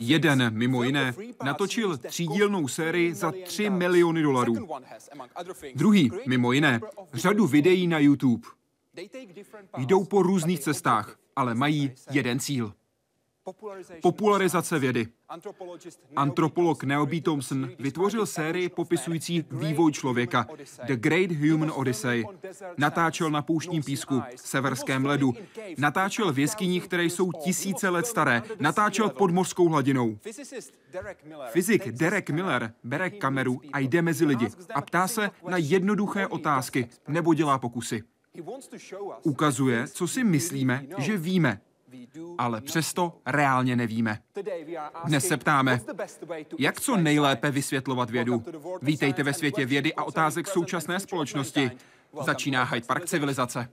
Jeden, mimo jiné, natočil třídílnou sérii za 3 miliony dolarů. Druhý, mimo jiné, řadu videí na YouTube. Jdou po různých cestách, ale mají jeden cíl. Popularizace vědy. Antropolog Neo B. Thompson vytvořil sérii popisující vývoj člověka The Great Human Odyssey. Natáčel na pouštním písku, severském ledu. Natáčel v jeskyních, které jsou tisíce let staré. Natáčel pod mořskou hladinou. Fyzik Derek Miller bere kameru a jde mezi lidi a ptá se na jednoduché otázky nebo dělá pokusy. Ukazuje, co si myslíme, že víme, ale přesto reálně nevíme. Dnes se ptáme, jak co nejlépe vysvětlovat vědu. Vítejte ve světě vědy a otázek současné společnosti. Začíná Hyde Park civilizace.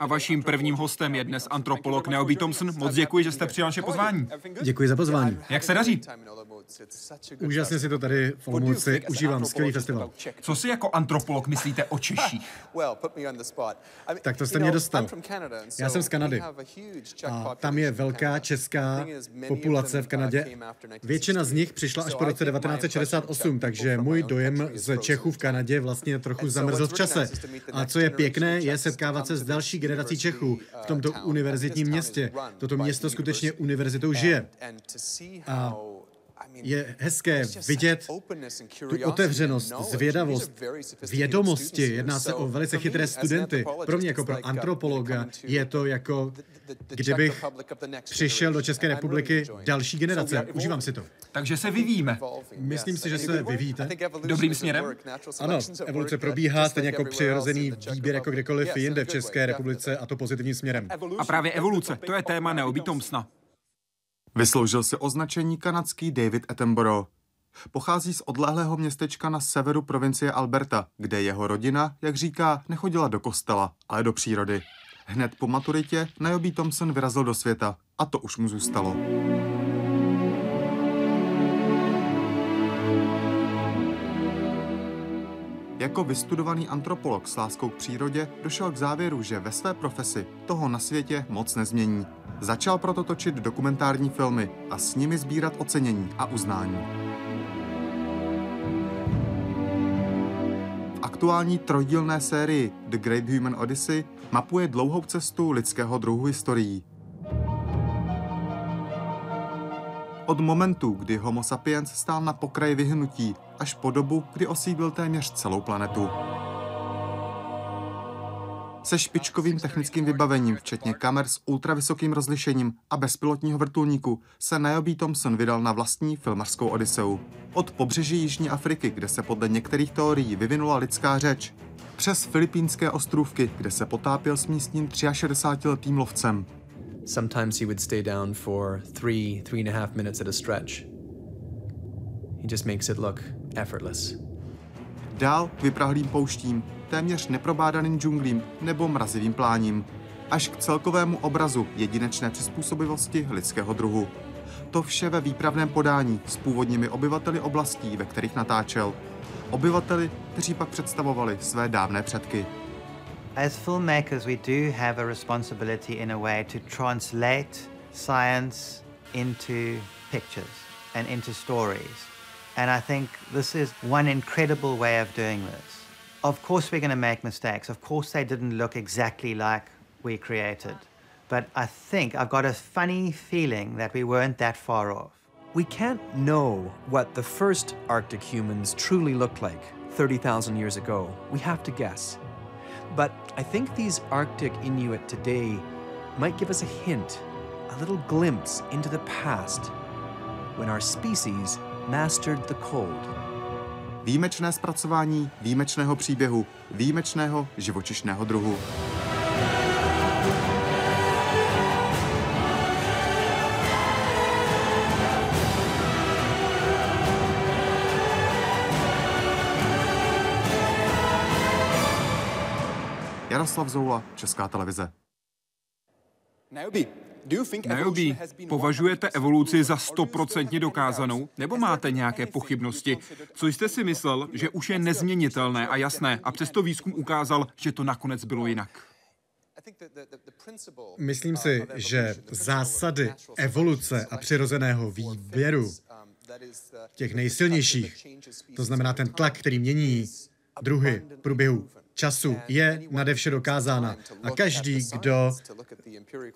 A vaším prvním hostem je dnes antropolog Neoby Thompson. Moc děkuji, že jste přijal naše pozvání. Děkuji za pozvání. Jak se daří? Úžasně si to tady v Olomouci užívám, skvělý festival. Co si jako antropolog myslíte o Češích? Tak to jste mě dostal. Já jsem z Kanady a tam je velká česká populace v Kanadě. Většina z nich přišla až po roce 1968, takže můj dojem z Čechů v Kanadě vlastně trochu zamrzl v čase. A co je pěkné, je setkávat se s další generací Čechů v tomto univerzitním městě. Toto město skutečně univerzitou žije. A je hezké vidět tu otevřenost, zvědavost, vědomosti. Jedná se o velice chytré studenty. Pro mě jako pro antropologa je to jako, kdybych přišel do České republiky další generace. Užívám si to. Takže se vyvíjíme. Myslím si, že se vyvíjíte. Dobrým směrem? Ano, evoluce probíhá stejně jako přirozený výběr jako kdekoliv jinde v České republice a to pozitivním směrem. A právě evoluce, to je téma Neoby Thompsona. Vysloužil si označení kanadský David Attenborough. Pochází z odlehlého městečka na severu provincie Alberta, kde jeho rodina, jak říká, nechodila do kostela, ale do přírody. Hned po maturitě Niobe Thompson vyrazil do světa a to už mu zůstalo. Jako vystudovaný antropolog s láskou k přírodě došel k závěru, že ve své profesi toho na světě moc nezmění. Začal proto točit dokumentární filmy a s nimi sbírat ocenění a uznání. V aktuální trojdílné sérii The Great Human Odyssey mapuje dlouhou cestu lidského druhu historií. Od momentu, kdy Homo sapiens stál na pokraji vyhnutí, až po dobu, kdy osídlil téměř celou planetu. Se špičkovým technickým vybavením, včetně kamer s ultravysokým rozlišením a bezpilotního vrtulníku, se Niobe Thompson vydal na vlastní filmařskou odiseu. Od pobřeží Jižní Afriky, kde se podle některých teorií vyvinula lidská řeč, přes filipínské ostrůvky, kde se potápěl s místním 63-letým lovcem, Sometimes he would stay down for three, three and a half minutes at a stretch. He just makes it look effortless. Dál k vyprahlým pouštím, téměř neprobádaným džunglím nebo mrazivým pláním, až k celkovému obrazu jedinečné přizpůsobivosti lidského druhu. To vše ve výpravném podání s původními obyvateli oblastí, ve kterých natáčel. Obyvateli, kteří pak představovali své dávné předky. As filmmakers, we do have a responsibility in a way to translate science into pictures and into stories. And I think this is one incredible way of doing this. Of course, we're going to make mistakes. Of course, they didn't look exactly like we created. But I think I've got a funny feeling that we weren't that far off. We can't know what the first Arctic humans truly looked like 30,000 years ago. We have to guess. But I think these Arctic Inuit today might give us a hint, a little glimpse into the past when our species mastered the cold. Výjimečné zpracování výjimečného příběhu, výjimečného živočišného druhu. Jaroslav Zoula, Česká televize. Niobe, Niobe, považujete evoluci za stoprocentně dokázanou, nebo máte nějaké pochybnosti? Co jste si myslel, že už je nezměnitelné a jasné, a přesto výzkum ukázal, že to nakonec bylo jinak? Myslím si, že zásady evoluce a přirozeného výběru těch nejsilnějších, to znamená ten tlak, který mění druhy průběhu času je nade vše dokázána. A každý, kdo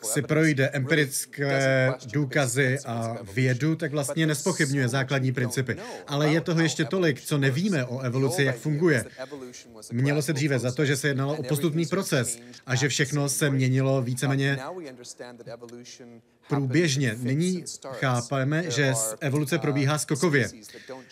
si projde empirické důkazy a vědu, tak vlastně nespochybňuje základní principy. Ale je toho ještě tolik, co nevíme o evoluci, jak funguje. Mělo se dříve za to, že se jednalo o postupný proces a že všechno se měnilo víceméně průběžně. Nyní chápeme, že evoluce probíhá skokově.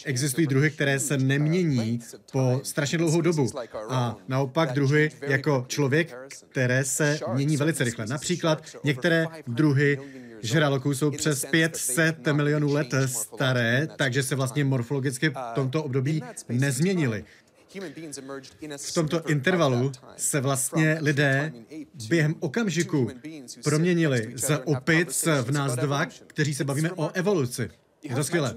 Existují druhy, které se nemění po strašně dlouhou dobu. A naopak druhy jako člověk, které se mění velice rychle. Například některé druhy žraloků jsou přes 500 milionů let staré, takže se vlastně morfologicky v tomto období nezměnily. V tomto intervalu se vlastně lidé během okamžiku proměnili z opic v nás dva, kteří se bavíme o evoluci. Je to skvělé.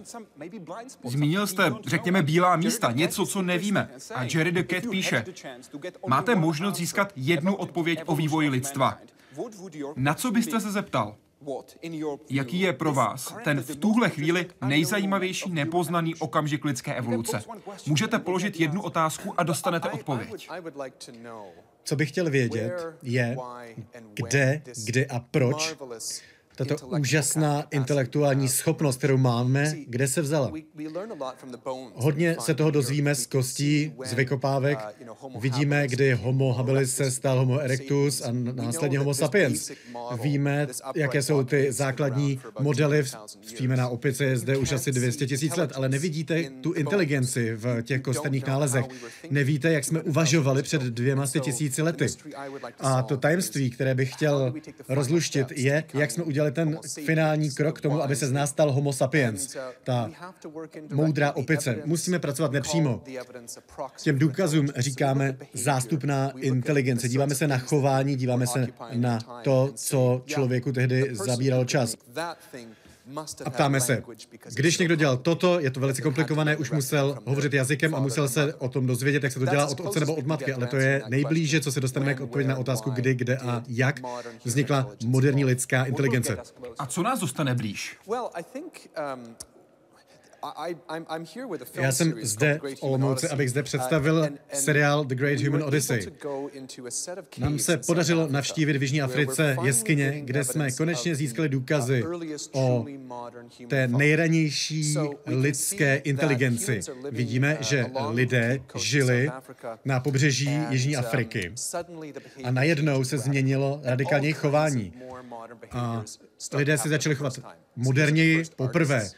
Zmínil jste, řekněme, bílá místa, něco, co nevíme. A Jerry the Cat píše, máte možnost získat jednu odpověď o vývoji lidstva. Na co byste se zeptal? Jaký je pro vás ten v tuhle chvíli nejzajímavější nepoznaný okamžik lidské evoluce? Můžete položit jednu otázku a dostanete odpověď. Co bych chtěl vědět, je, kde, kdy a proč tato úžasná intelektuální schopnost, kterou máme, kde se vzala? Hodně se toho dozvíme z kostí, z vykopávek. Vidíme, kdy Homo habilis se stal Homo erectus a následně Homo sapiens. Víme, jaké jsou ty základní modely. Na opice je zde už asi 200 tisíc let, ale nevidíte tu inteligenci v těch kosterních nálezech. Nevíte, jak jsme uvažovali před dvěma tisíci lety. A to tajemství, které bych chtěl rozluštit, je, jak jsme udělali udělali ten finální krok k tomu, aby se z nás stal homo sapiens, ta moudrá opice. Musíme pracovat nepřímo. Těm důkazům říkáme zástupná inteligence. Díváme se na chování, díváme se na to, co člověku tehdy zabíralo čas. A ptáme se, když někdo dělal toto, je to velice komplikované, už musel hovořit jazykem a musel se o tom dozvědět, jak se to dělá od otce nebo od matky, ale to je nejblíže, co se dostaneme k odpovědi na otázku, kdy, kde a jak vznikla moderní lidská inteligence. A co nás dostane blíž? Já jsem zde v Olomouci, abych zde představil seriál The Great Human Odyssey. Nám se podařilo navštívit v Jižní Africe jeskyně, kde jsme konečně získali důkazy o té nejranější lidské inteligenci. Vidíme, že lidé žili na pobřeží Jižní Afriky a najednou se změnilo radikálně chování. A lidé si začali chovat moderněji poprvé.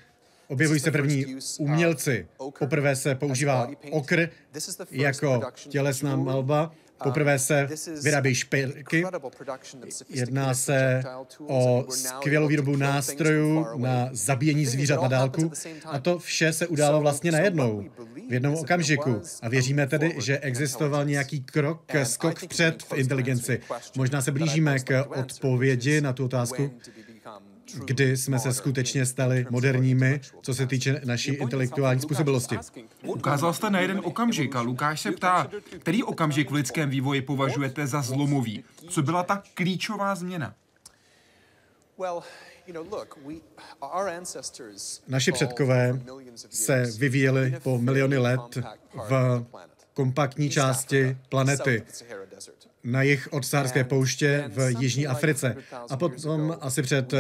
Objevují se první umělci. Poprvé se používá okr jako tělesná malba. Poprvé se vyrábějí šperky. Jedná se o skvělou výrobu nástrojů na zabíjení zvířat na dálku. A to vše se událo vlastně najednou, v jednom okamžiku. A věříme tedy, že existoval nějaký krok, skok vpřed v inteligenci. Možná se blížíme k odpovědi na tu otázku, kdy jsme se skutečně stali moderními, co se týče naší intelektuální způsobilosti. Ukázal jste na jeden okamžik a Lukáš se ptá, který okamžik v lidském vývoji považujete za zlomový? Co byla ta klíčová změna? Naši předkové se vyvíjeli po miliony let v kompaktní části planety na jich od Sárské pouště v Jižní Africe. A potom asi před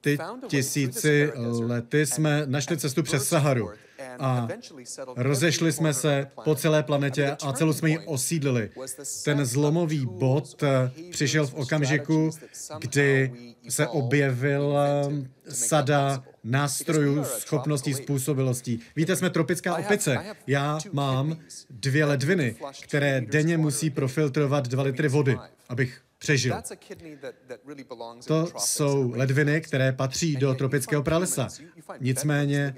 ty tisíci lety jsme našli cestu přes Saharu a rozešli jsme se po celé planetě a celou jsme ji osídlili. Ten zlomový bod přišel v okamžiku, kdy se objevila sada nástrojů, schopností, způsobilostí. Víte, jsme tropická opice. Já mám dvě ledviny, které denně musí profiltrovat dva litry vody, abych přežil. To jsou ledviny, které patří do tropického pralesa. Nicméně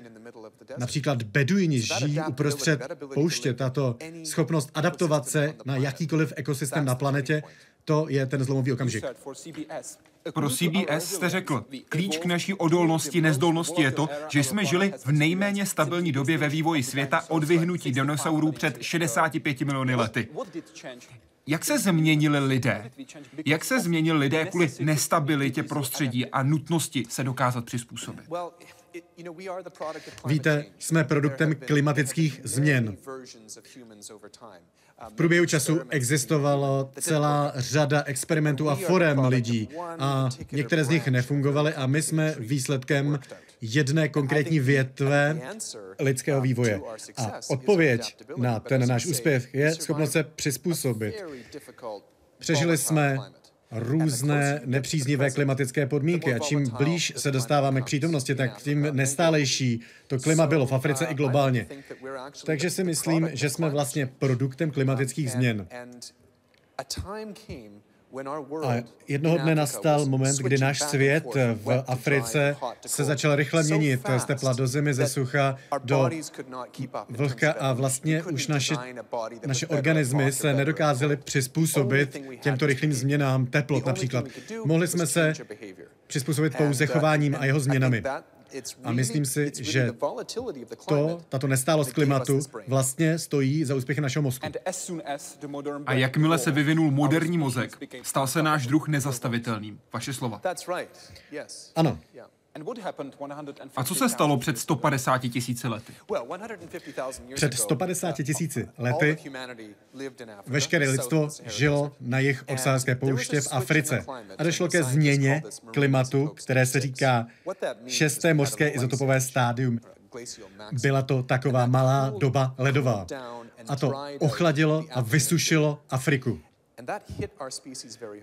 například beduini žijí uprostřed pouště. Tato schopnost adaptovat se na jakýkoliv ekosystém na planetě To je ten zlomový okamžik. Pro CBS jste řekl, klíč k naší odolnosti, nezdolnosti je to, že jsme žili v nejméně stabilní době ve vývoji světa od vyhnutí dinosaurů před 65 miliony lety. Jak se změnili lidé? Jak se změnili lidé kvůli nestabilitě prostředí a nutnosti se dokázat přizpůsobit? Víte, jsme produktem klimatických změn. V průběhu času existovala celá řada experimentů a forem lidí a některé z nich nefungovaly a my jsme výsledkem jedné konkrétní větve lidského vývoje. A odpověď na ten náš úspěch je schopnost se přizpůsobit. Přežili jsme různé nepříznivé klimatické podmínky a čím blíž se dostáváme k přítomnosti, tak tím nestálejší to klima bylo v Africe i globálně. Takže si myslím, že jsme vlastně produktem klimatických změn. A jednoho dne nastal moment, kdy náš svět v Africe se začal rychle měnit z tepla do zimy, ze sucha do vlhka a vlastně už naše, naše organismy se nedokázaly přizpůsobit těmto rychlým změnám teplot například. Mohli jsme se přizpůsobit pouze chováním a jeho změnami. A myslím si, že to, tato nestálost klimatu vlastně stojí za úspěchem našeho mozku. A jakmile se vyvinul moderní mozek, stal se náš druh nezastavitelným. Vaše slova. Ano. A co se stalo před 150 tisíci lety? Před 150 tisíci lety veškeré lidstvo žilo na jich od Sahárské pouště v Africe a došlo ke změně klimatu, které se říká šesté mořské izotopové stádium. Byla to taková malá doba ledová. A to ochladilo a vysušilo Afriku.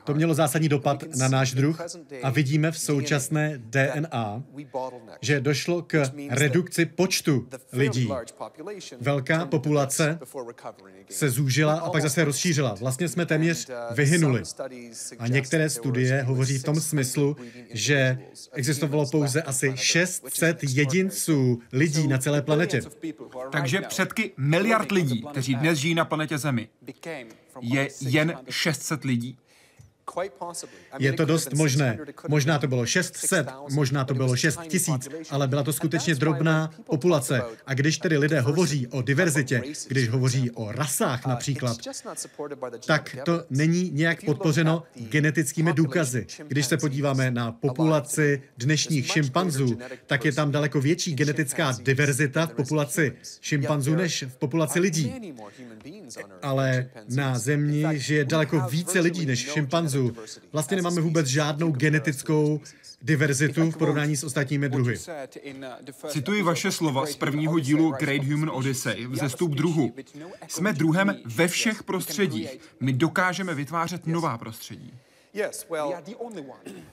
To mělo zásadní dopad na náš druh a vidíme v současné DNA, že došlo k redukci počtu lidí. Velká populace se zúžila a pak zase rozšířila. Vlastně jsme téměř vyhynuli. A některé studie hovoří v tom smyslu, že existovalo pouze asi 600 jedinců lidí na celé planetě. Takže předky miliard lidí, kteří dnes žijí na planetě Zemi, je jen 600 lidí. Je to dost možné. Možná to bylo 600, možná to bylo 6 tisíc, ale byla to skutečně drobná populace. A když tedy lidé hovoří o diverzitě, když hovoří o rasách například, tak to není nějak podpořeno genetickými důkazy. Když se podíváme na populaci dnešních šimpanzů, tak je tam daleko větší genetická diverzita v populaci šimpanzů než v populaci lidí. Ale na Zemi žije daleko více lidí než šimpanzů diverzitu. Vlastně nemáme vůbec žádnou genetickou diverzitu v porovnání s ostatními druhy. Cituji vaše slova z prvního dílu Great Human Odyssey, vzestup druhu. Jsme druhem ve všech prostředích. My dokážeme vytvářet nová prostředí.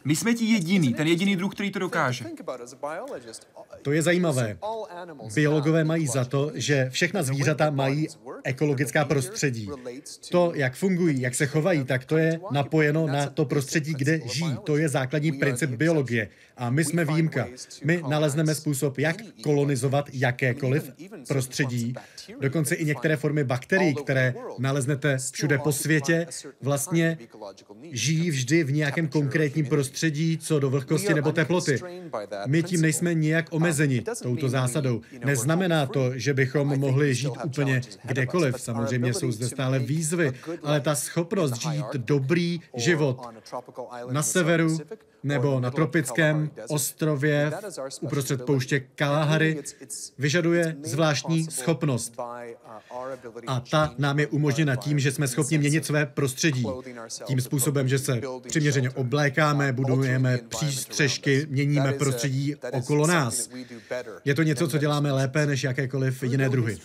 My jsme ti jediný, ten jediný druh, který to dokáže. To je zajímavé. Biologové mají za to, že všechna zvířata mají ekologická prostředí. To, jak fungují, jak se chovají, tak to je napojeno na to prostředí, kde žijí. To je základní princip biologie. A my jsme výjimka. My nalezneme způsob, jak kolonizovat jakékoliv prostředí, dokonce i některé formy bakterií, které naleznete všude po světě, vlastně žijí vždy v nějakém konkrétním prostředí, co do vlhkosti nebo teploty. My tím nejsme nijak omezeni touto zásadou. Neznamená to, že bychom mohli žít úplně kdekoliv. Samozřejmě jsou zde stále výzvy, ale ta schopnost žít dobrý život na severu, nebo na tropickém ostrově uprostřed pouště Kalahary vyžaduje zvláštní schopnost. A ta nám je umožněna tím, že jsme schopni měnit své prostředí. Tím způsobem, že se přiměřeně oblékáme, budujeme přístřežky, měníme prostředí okolo nás. Je to něco, co děláme lépe než jakékoliv jiné druhy.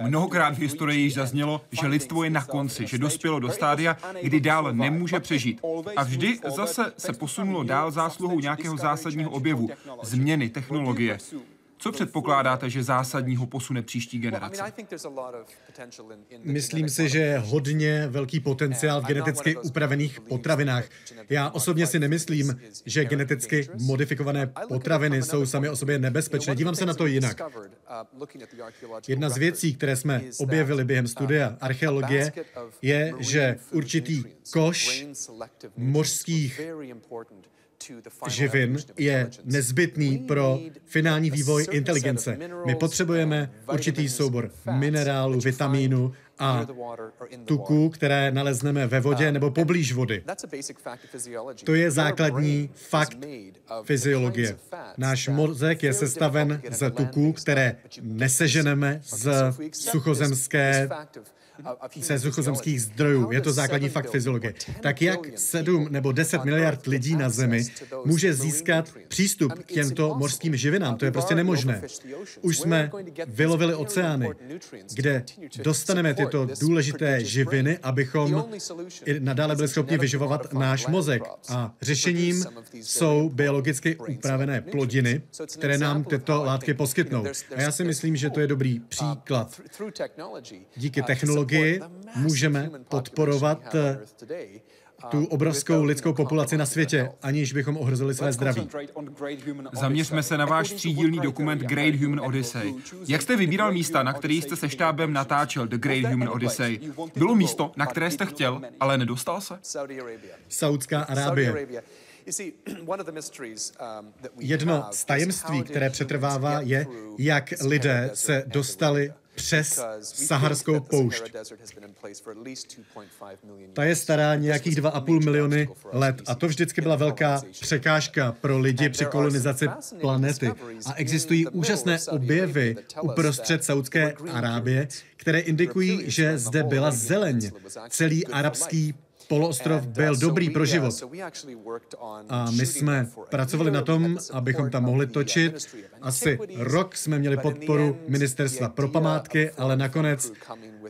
Mnohokrát v historii již zaznělo, že lidstvo je na konci, že dospělo do stádia, kdy dál nemůže přežít. A vždy zase se posunulo dál zásluhou nějakého zásadního objevu, změny technologie. Co předpokládáte, že zásadního posune příští generace? Myslím si, že je hodně velký potenciál v geneticky upravených potravinách. Já osobně si nemyslím, že geneticky modifikované potraviny jsou sami o sobě nebezpečné. Dívám se na to jinak. Jedna z věcí, které jsme objevili během studia archeologie, je, že určitý koš mořských živin je nezbytný pro finální vývoj inteligence. My potřebujeme určitý soubor minerálů, vitamínů a tuků, které nalezneme ve vodě nebo poblíž vody. To je základní fakt fyziologie. Náš mozek je sestaven z tuků, které neseženeme z suchozemské ze suchozemských zdrojů. Je to základní fakt fyziologie. Tak jak 7 nebo 10 miliard lidí na Zemi může získat přístup k těmto mořským živinám? To je prostě nemožné. Už jsme vylovili oceány, kde dostaneme tyto důležité živiny, abychom i nadále byli schopni vyživovat náš mozek. A řešením jsou biologicky upravené plodiny, které nám tyto látky poskytnou. A já si myslím, že to je dobrý příklad. Díky technologii můžeme podporovat tu obrovskou lidskou populaci na světě, aniž bychom ohrozili své zdraví. Zaměřme se na váš třídílný dokument Great Human Odyssey. Jak jste vybíral místa, na kterých jste se štábem natáčel The Great Human Odyssey? Bylo místo, na které jste chtěl, ale nedostal se? Saudská Arábie. Jedno z tajemství, které přetrvává, je, jak lidé se dostali přes saharskou poušť. Ta je stará nějakých 2,5 miliony let a to vždycky byla velká překážka pro lidi při kolonizaci planety. A existují úžasné objevy uprostřed Saudské Arábie, které indikují, že zde byla zeleň. Celý arabský poloostrov byl dobrý pro život. A my jsme pracovali na tom, abychom tam mohli točit. Asi rok jsme měli podporu ministerstva pro památky, ale nakonec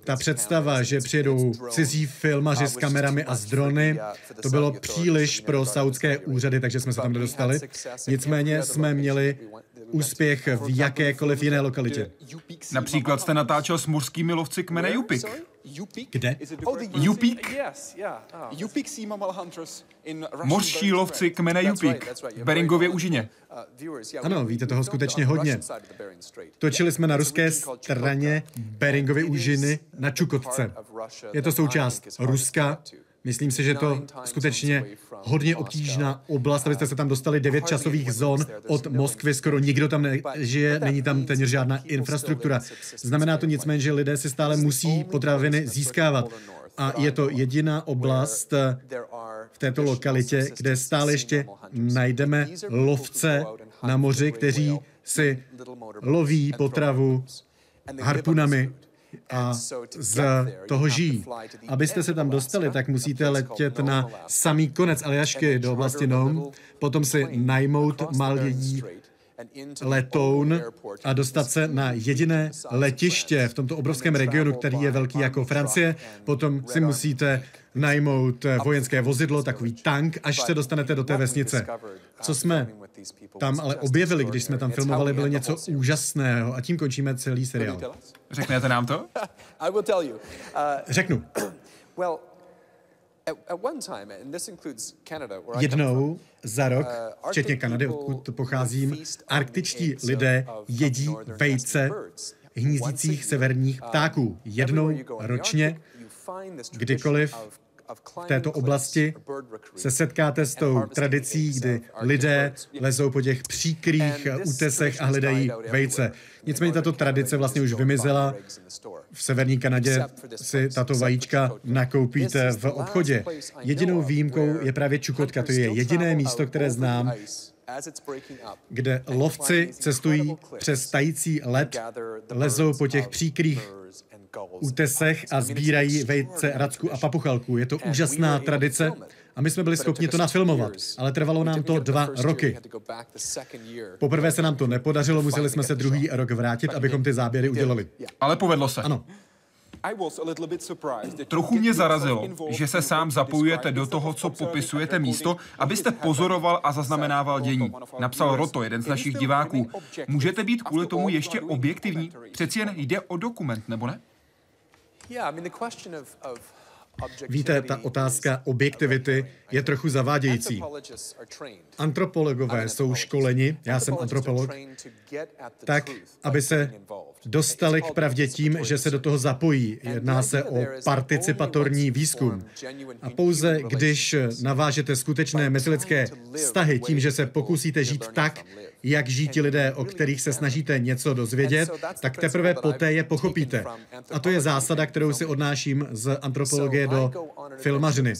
ta představa, že přijedou cizí filmaři s kamerami a s drony, to bylo příliš pro saudské úřady, takže jsme se tam nedostali. Nicméně jsme měli úspěch v jakékoliv jiné lokalitě. Například jste natáčel s mořskými lovci kmene Jupik. Kde? Jupik. Mořští lovci kmene Jupik v Beringově úžině. Ano, víte toho skutečně hodně. Točili jsme na ruské straně Beringovy úžiny na Čukotce. Je to součást Ruska, Myslím si, že to skutečně hodně obtížná oblast, abyste se tam dostali devět časových zón od Moskvy, skoro nikdo tam nežije, není tam téměř žádná infrastruktura. Znamená to nicméně, že lidé si stále musí potraviny získávat. A je to jediná oblast v této lokalitě, kde stále ještě najdeme lovce na moři, kteří si loví potravu harpunami a z toho žijí. Abyste se tam dostali, tak musíte letět na samý konec Aljašky do oblasti Nome, potom si najmout malý letoun a dostat se na jediné letiště v tomto obrovském regionu, který je velký jako Francie. Potom si musíte najmout vojenské vozidlo, takový tank, až se dostanete do té vesnice. Co jsme tam ale objevili, když jsme tam filmovali, bylo něco úžasného. A tím končíme celý seriál. Řeknete nám to? Řeknu. Jednou za rok, uh, včetně Kanady, odkud pocházím, arktičtí lidé jedí vejce hnízdících severních ptáků. Jednou ročně, kdykoliv v této oblasti se setkáte s tou tradicí, kdy lidé lezou po těch příkrých útesech a hledají vejce. Nicméně tato tradice vlastně už vymizela. V severní Kanadě si tato vajíčka nakoupíte v obchodě. Jedinou výjimkou je právě Čukotka. To je jediné místo, které znám, kde lovci cestují přes tající led, lezou po těch příkrých útesech a sbírají vejce, racku a papuchalku. Je to úžasná tradice a my jsme byli schopni to nafilmovat, ale trvalo nám to dva roky. Poprvé se nám to nepodařilo, museli jsme se druhý rok vrátit, abychom ty záběry udělali. Ale povedlo se. Ano. Trochu mě zarazilo, že se sám zapojujete do toho, co popisujete místo, abyste pozoroval a zaznamenával dění. Napsal Roto, jeden z našich diváků. Můžete být kvůli tomu ještě objektivní? Přeci jen jde o dokument, nebo ne? Víte, ta otázka objektivity je trochu zavádějící. Antropologové jsou školeni, já jsem antropolog, tak, aby se dostali k pravdě tím, že se do toho zapojí. Jedná se o participatorní výzkum. A pouze když navážete skutečné mezilidské vztahy tím, že se pokusíte žít tak, jak žijí ti lidé, o kterých se snažíte něco dozvědět, tak teprve poté je pochopíte. A to je zásada, kterou si odnáším z antropologie do filmařiny.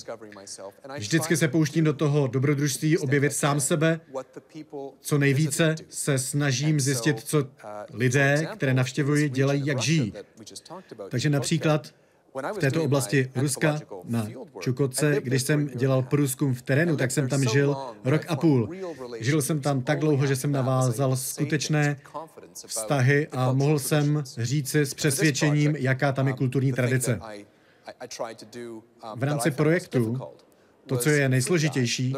Vždycky se pouštím do toho dobrodružství objevit sám sebe, co nejvíce se snažím zjistit, co lidé, které navštěvuji, dělají, jak žijí. Takže například v této oblasti Ruska na Čukotce, když jsem dělal průzkum v terénu, tak jsem tam žil rok a půl. Žil jsem tam tak dlouho, že jsem navázal skutečné vztahy a mohl jsem říci s přesvědčením, jaká tam je kulturní tradice. V rámci projektu to, co je nejsložitější,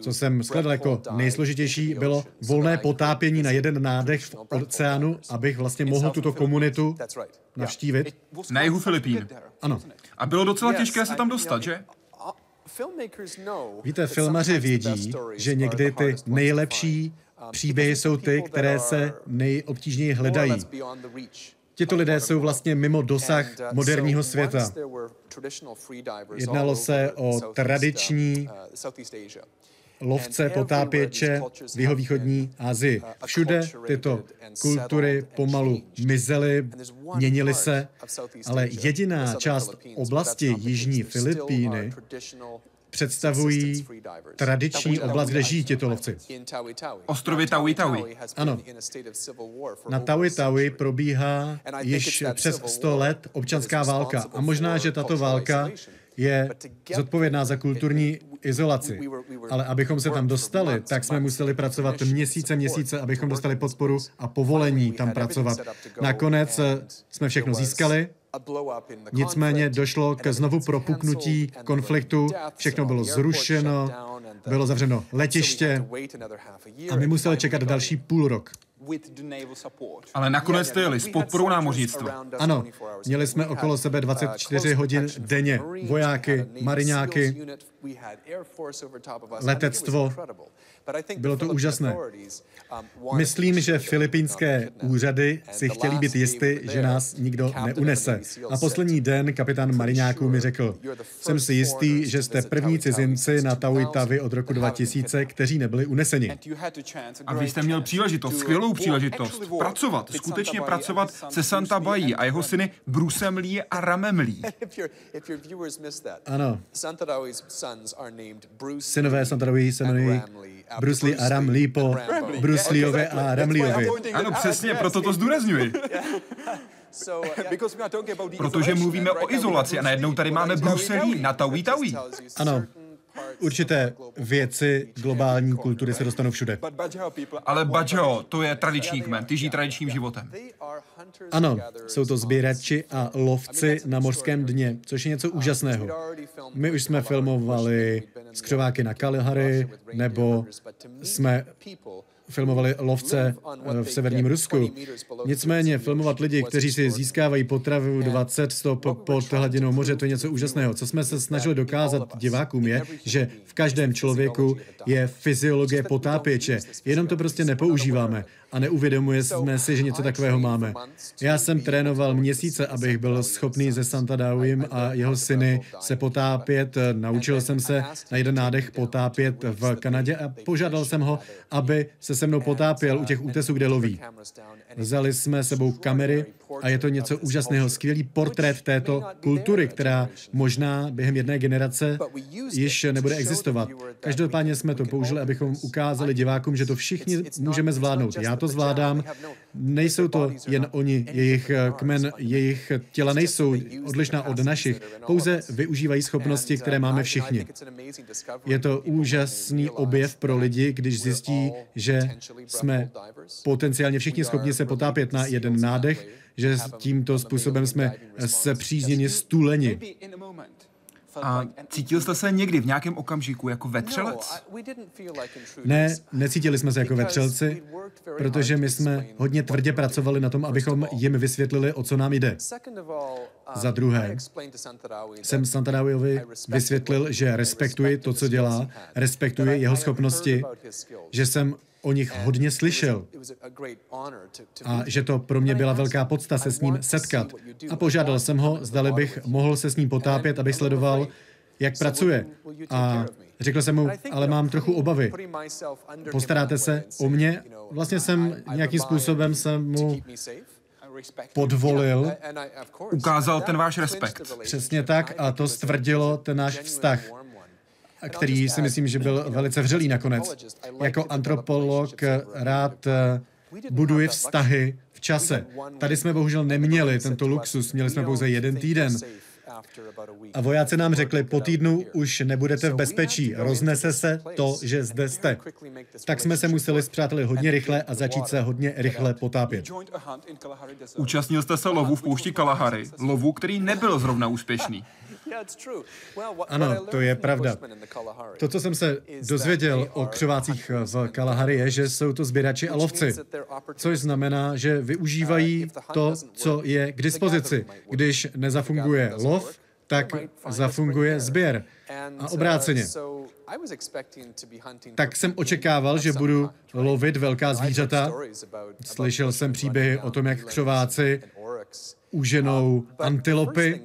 co jsem shledal jako nejsložitější, bylo volné potápění na jeden nádech v oceánu, abych vlastně mohl tuto komunitu navštívit. Na jihu Filipín. Ano. A bylo docela těžké se tam dostat, že? Víte, filmaři vědí, že někdy ty nejlepší příběhy jsou ty, které se nejobtížněji hledají. Tito lidé jsou vlastně mimo dosah moderního světa. Jednalo se o tradiční lovce, potápěče v jihovýchodní Asii. Všude tyto kultury pomalu mizely, měnily se, ale jediná část oblasti Jižní Filipíny představují tradiční oblast, kde žijí těto lovci. Ostrovy Taui Taui. Ano. Na Taui Taui probíhá již přes 100 let občanská válka. A možná, že tato válka je zodpovědná za kulturní izolaci. Ale abychom se tam dostali, tak jsme museli pracovat měsíce, měsíce, abychom dostali podporu a povolení tam pracovat. Nakonec jsme všechno získali, Nicméně došlo ke znovu propuknutí konfliktu, všechno bylo zrušeno, bylo zavřeno letiště a my museli čekat další půl rok. Ale nakonec jste jeli s podporou námořnictva. Ano, měli jsme okolo sebe 24 hodin denně. Vojáky, mariňáky, letectvo. Bylo to úžasné. Myslím, že filipínské úřady si chtěli být jisty, že nás nikdo neunese. A poslední den kapitán Mariňáků mi řekl, jsem si jistý, že jste první cizinci na Taui od roku 2000, kteří nebyli uneseni. A vy jste měl příležitost, skvělou příležitost, pracovat, skutečně pracovat se Santa Bají a jeho syny Brusem Lee a Ramem Lee. Ano. Synové Santa se jmenují Bruce Lee a Ram Lee. Po Bruce Leeové a Ram Leeovi. Ano, přesně, proto to zdůrazňuji. Protože mluvíme o izolaci a najednou tady máme Bruce Lee na Taui Taui. Ano, Určité věci globální kultury se dostanou všude. Ale Bajao, to je tradiční kmen, ty žijí tradičním životem. Ano, jsou to sběrači a lovci na mořském dně, což je něco úžasného. My už jsme filmovali skřováky na Kalihary, nebo jsme filmovali lovce eh, v severním Rusku. Nicméně filmovat lidi, kteří si získávají potravu 20 stop pod hladinou moře, to je něco úžasného. Co jsme se snažili dokázat divákům je, že v každém člověku je fyziologie potápěče, jenom to prostě nepoužíváme a neuvědomujeme si, že něco takového máme. Já jsem trénoval měsíce, abych byl schopný ze Santa Dauim a jeho syny se potápět. Naučil jsem se na jeden nádech potápět v Kanadě a požádal jsem ho, aby se se mnou potápěl u těch útesů, kde loví. Vzali jsme sebou kamery a je to něco úžasného. Skvělý portrét této kultury, která možná během jedné generace již nebude existovat. Každopádně jsme to použili, abychom ukázali divákům, že to všichni můžeme zvládnout. Já to zvládám. Nejsou to jen oni, jejich kmen, jejich těla nejsou odlišná od našich. Pouze využívají schopnosti, které máme všichni. Je to úžasný objev pro lidi, když zjistí, že jsme potenciálně všichni schopni se potápět na jeden nádech, že tímto způsobem jsme se přízněni stuleni. A cítil jste se někdy v nějakém okamžiku jako vetřelec? Ne, necítili jsme se jako vetřelci, protože my jsme hodně tvrdě pracovali na tom, abychom jim vysvětlili, o co nám jde. Za druhé, jsem Santaráviovi vysvětlil, že respektuji to, co dělá, respektuji jeho schopnosti, že jsem o nich hodně slyšel a že to pro mě byla velká podsta se s ním setkat. A požádal jsem ho, zdali bych mohl se s ním potápět, abych sledoval, jak pracuje. A řekl jsem mu, ale mám trochu obavy. Postaráte se o mě? Vlastně jsem nějakým způsobem jsem mu podvolil. Ukázal ten váš respekt. Přesně tak a to stvrdilo ten náš vztah který si myslím, že byl velice vřelý nakonec. Jako antropolog rád eh, buduji vztahy v čase. Tady jsme bohužel neměli tento luxus, měli jsme pouze jeden týden. A vojáci nám řekli, po týdnu už nebudete v bezpečí, roznese se to, že zde jste. Tak jsme se museli zpřátelit hodně rychle a začít se hodně rychle potápět. Účastnil jste se lovu v poušti Kalahary, lovu, který nebyl zrovna úspěšný. Ano, to je pravda. To, co jsem se dozvěděl o křovácích v Kalahari, je, že jsou to sběrači a lovci, což znamená, že využívají to, co je k dispozici. Když nezafunguje lov, tak zafunguje sběr. A obráceně. Tak jsem očekával, že budu lovit velká zvířata. Slyšel jsem příběhy o tom, jak křováci uženou antilopy,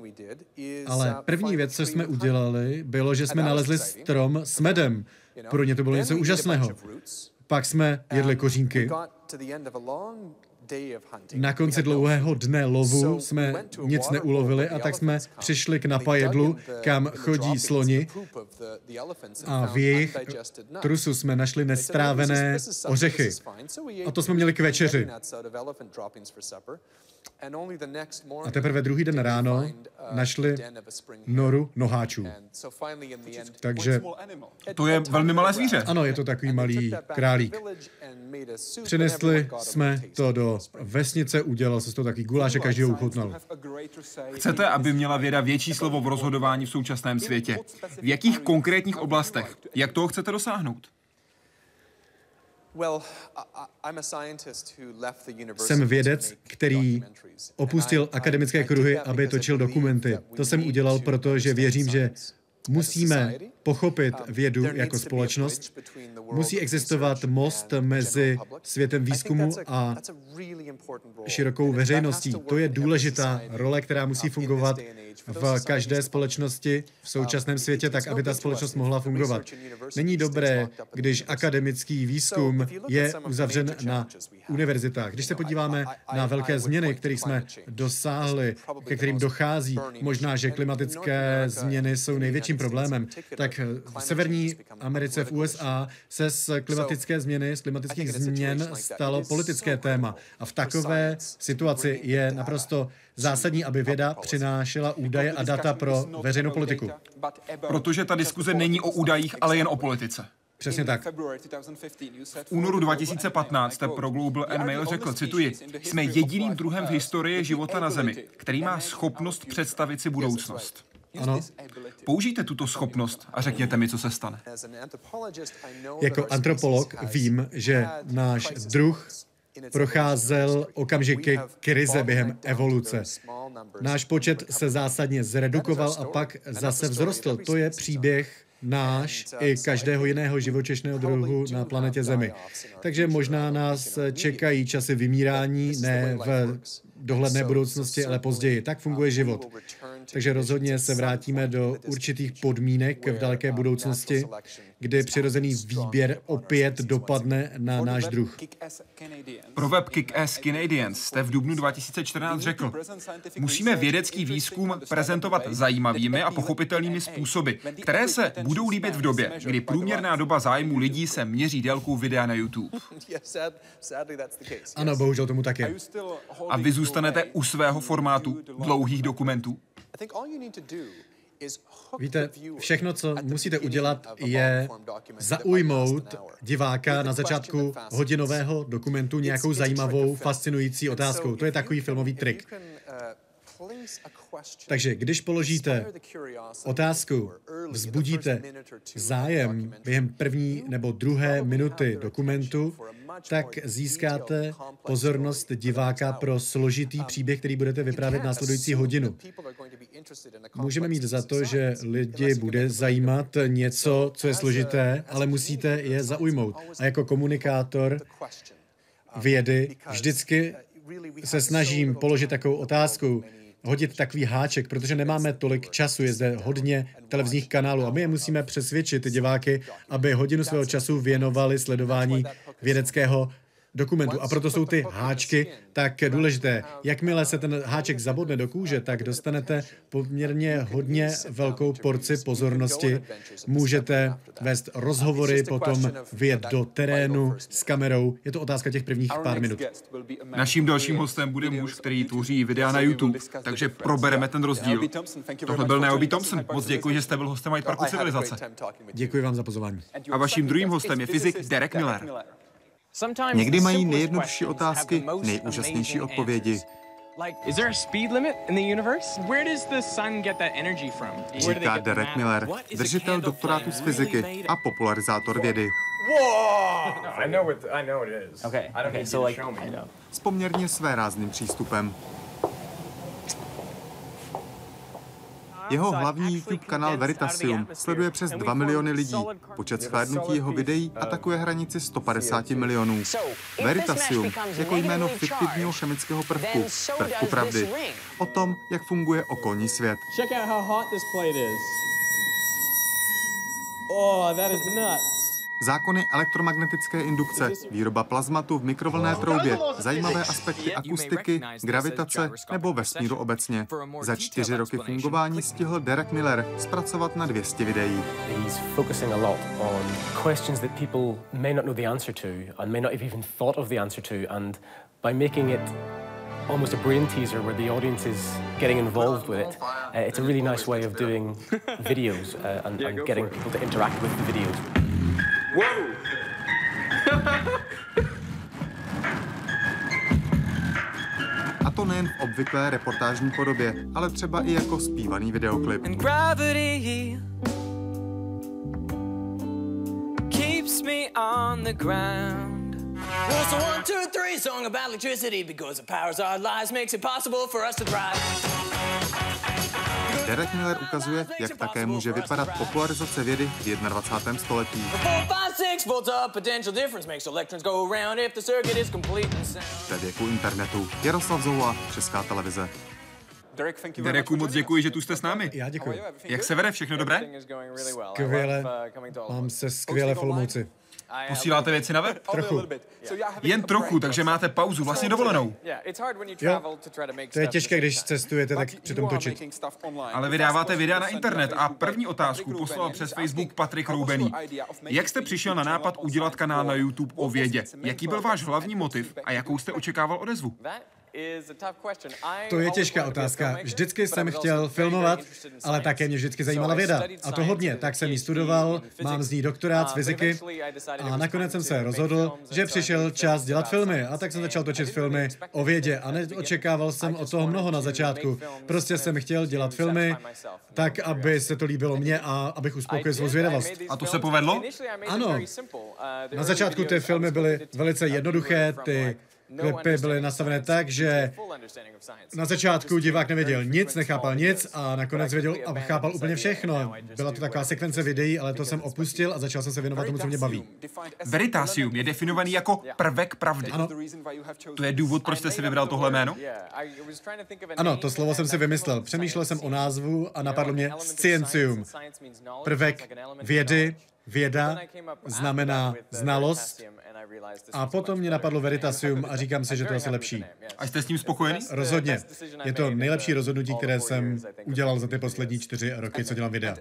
ale první věc, co jsme udělali, bylo, že jsme nalezli strom s medem. Pro ně to bylo něco úžasného. Pak jsme jedli kořínky. Na konci dlouhého dne lovu jsme nic neulovili a tak jsme přišli k napajedlu, kam chodí sloni a v jejich trusu jsme našli nestrávené ořechy. A to jsme měli k večeři. A teprve druhý den ráno uh, našli noru noháčů. Takže... To je velmi malé zvíře. Ano, je to takový malý králík. Přinesli jsme to do vesnice, udělal se to takový guláš a každý ho uchutnal. Chcete, aby měla věda větší slovo v rozhodování v současném světě? V jakých konkrétních oblastech? Jak toho chcete dosáhnout? Jsem vědec, který opustil akademické kruhy, aby točil dokumenty. To jsem udělal, protože věřím, že musíme pochopit um, vědu jako společnost. Musí existovat most mezi světem výzkumu a širokou veřejností. To je důležitá role, která musí fungovat v každé společnosti v současném světě, tak aby ta společnost mohla fungovat. Není dobré, když akademický výzkum je uzavřen na univerzitách. Když se podíváme na velké změny, kterých jsme dosáhli, ke kterým dochází, možná, že klimatické změny jsou největším problémem, tak v Severní Americe, v USA, se z klimatické změny, z klimatických změn stalo politické téma. A v takové situaci je naprosto zásadní, aby věda přinášela údaje a data pro veřejnou politiku. Protože ta diskuze není o údajích, ale jen o politice. Přesně tak. V únoru 2015 jste pro Global and Mail řekl, cituji, jsme jediným druhem v historii života na Zemi, který má schopnost představit si budoucnost. Ano. Použijte tuto schopnost a řekněte mi, co se stane. Jako antropolog vím, že náš druh procházel okamžiky krize během evoluce. Náš počet se zásadně zredukoval a pak zase vzrostl. To je příběh náš i každého jiného živočišného druhu na planetě Zemi. Takže možná nás čekají časy vymírání, ne v dohledné budoucnosti, ale později. Tak funguje život. Takže rozhodně se vrátíme do určitých podmínek v daleké budoucnosti, kdy přirozený výběr opět dopadne na náš druh. Pro web Kick-Ass Canadians jste v dubnu 2014 řekl, musíme vědecký výzkum prezentovat zajímavými a pochopitelnými způsoby, které se budou líbit v době, kdy průměrná doba zájmu lidí se měří délkou videa na YouTube. Ano, bohužel tomu tak je. A vy zůstanete u svého formátu dlouhých dokumentů? Víte, všechno, co musíte udělat, je zaujmout diváka na začátku hodinového dokumentu nějakou zajímavou, fascinující otázkou. To je takový filmový trik. Takže když položíte otázku, vzbudíte zájem během první nebo druhé minuty dokumentu, tak získáte pozornost diváka pro složitý příběh, který budete vyprávět následující hodinu. Můžeme mít za to, že lidi bude zajímat něco, co je složité, ale musíte je zaujmout. A jako komunikátor vědy vždycky se snažím položit takovou otázku, hodit takový háček, protože nemáme tolik času, je zde hodně televizních kanálů a my je musíme přesvědčit, diváky, aby hodinu svého času věnovali sledování vědeckého dokumentu. A proto jsou ty háčky tak důležité. Jakmile se ten háček zabodne do kůže, tak dostanete poměrně hodně velkou porci pozornosti. Můžete vést rozhovory, potom vyjet do terénu s kamerou. Je to otázka těch prvních pár minut. Naším dalším hostem bude muž, který tvoří videa na YouTube, takže probereme ten rozdíl. Tohle byl Neoby Thompson. Moc děkuji, že jste byl hostem White Parku civilizace. Děkuji vám za pozvání. A vaším druhým hostem je fyzik Derek Miller. Někdy mají nejjednodušší otázky nejúžasnější odpovědi. Is there a speed limit in the universe? Where does the sun get that energy from? Říká Derek Miller, držitel doktorátu z fyziky a popularizátor vědy. S poměrně svérázným přístupem. Jeho hlavní YouTube kanál Veritasium sleduje přes 2 miliony lidí. Počet shlédnutí jeho videí atakuje hranici 150 milionů. Veritasium jako jméno fiktivního chemického prvku, prvku pravdy. O tom, jak funguje okolní svět. Oh, that is nuts. Zákony elektromagnetické indukce, výroba plazmatu v mikrovlné troubě, zajímavé aspekty akustiky, gravitace nebo vesmíru obecně. Za čtyři roky fungování stihl Derek Miller zpracovat na 200 videí. He's focusing a lot on questions that people may not know the answer to and may not have even thought of the answer to and by making it almost a brain teaser where the audience is getting involved with it. Uh, it's a really nice way of doing videos uh, and, and getting people to interact with the videos. Wow! A to nejen v obvyklé reportážní podobě, ale třeba i jako zpívaný videoklip. keeps me on the ground. Well, so one, two, three, song about electricity because it powers our lives, makes it possible for us to thrive. Derek Miller ukazuje, jak také může vypadat popularizace vědy v 21. století. Ve věku internetu. Jaroslav Zoula, Česká televize. Dereku, moc děkuji, že tu jste s námi. Já děkuji. Jak se vede? Všechno dobré? Skvěle. Mám se skvěle v Olomouci. Posíláte věci na web? Trochu. Jen trochu, takže máte pauzu, vlastně dovolenou. Jo, to je těžké, když cestujete, tak přitom točit. Ale vydáváte videa na internet a první otázku poslal přes Facebook Patrik Roubený. Jak jste přišel na nápad udělat kanál na YouTube o vědě? Jaký byl váš hlavní motiv a jakou jste očekával odezvu? To je těžká otázka. Vždycky jsem chtěl filmovat, ale také mě vždycky zajímala věda. A to hodně. Tak jsem ji studoval, mám z ní doktorát z uh, fyziky a nakonec jsem se rozhodl, že přišel čas dělat filmy. A tak jsem začal točit filmy o vědě a neočekával jsem o toho mnoho na začátku. Prostě jsem chtěl dělat filmy tak, aby se to líbilo mně a abych uspokojil svou zvědavost. A to se povedlo? Ano. Uh, na začátku ty filmy byly velice jednoduché, ty klipy byly nastavené tak, že na začátku divák nevěděl nic, nechápal nic a nakonec věděl a chápal úplně všechno. Byla to taková sekvence videí, ale to jsem opustil a začal jsem se věnovat tomu, co mě baví. Veritasium je definovaný jako prvek pravdy. Ano. To je důvod, proč jste si vybral tohle jméno? Ano, to slovo jsem si vymyslel. Přemýšlel jsem o názvu a napadlo mě sciencium. Prvek vědy, věda znamená znalost a potom mě napadlo Veritasium a říkám si, že to je asi lepší. A jste s tím spokojený? Rozhodně. Je to nejlepší rozhodnutí, které jsem udělal za ty poslední čtyři roky, co dělám videa.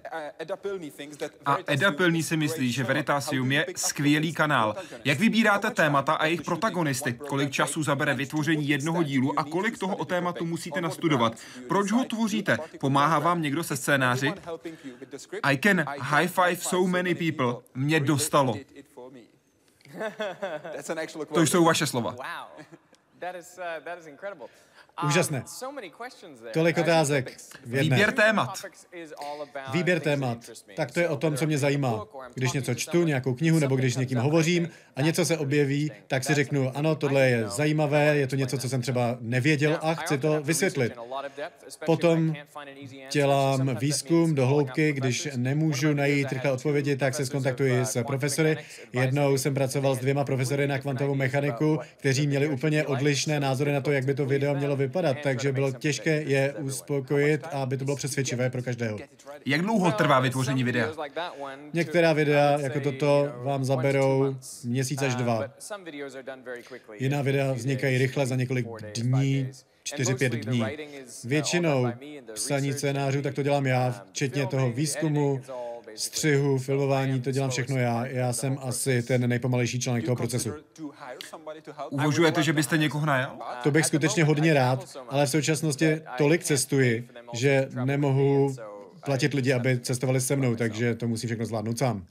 A Eda Pilný si myslí, že Veritasium je skvělý kanál. Jak vybíráte témata a jejich protagonisty? Kolik času zabere vytvoření jednoho dílu a kolik toho o tématu musíte nastudovat? Proč ho tvoříte? Pomáhá vám někdo se scénáři? I can high five so many people. Mě dostalo. To jsou vaše slova. Úžasné. Tolik otázek v jedné. Výběr témat. Výběr témat. Tak to je o tom, co mě zajímá. Když něco čtu, nějakou knihu, nebo když s někým hovořím a něco se objeví, tak si řeknu, ano, tohle je zajímavé, je to něco, co jsem třeba nevěděl a chci to vysvětlit. Potom dělám výzkum do hloubky, když nemůžu najít rychle odpovědi, tak se skontaktuji s profesory. Jednou jsem pracoval s dvěma profesory na kvantovou mechaniku, kteří měli úplně odlišné názory na to, jak by to video mělo vypadat, takže bylo těžké je uspokojit, aby to bylo přesvědčivé pro každého. Jak dlouho trvá vytvoření videa? Některá videa, jako toto, vám zaberou měsíc až dva. Jiná videa vznikají rychle za několik dní, 4-5 dní. Většinou psaní scénářů, tak to dělám já, včetně toho výzkumu, střihu, filmování, to dělám všechno já. Já jsem asi ten nejpomalejší článek toho procesu. Uvažujete, že byste někoho najal? To bych skutečně hodně rád, ale v současnosti tolik cestuji, že nemohu platit lidi, aby cestovali se mnou, takže to musí všechno zvládnout sám.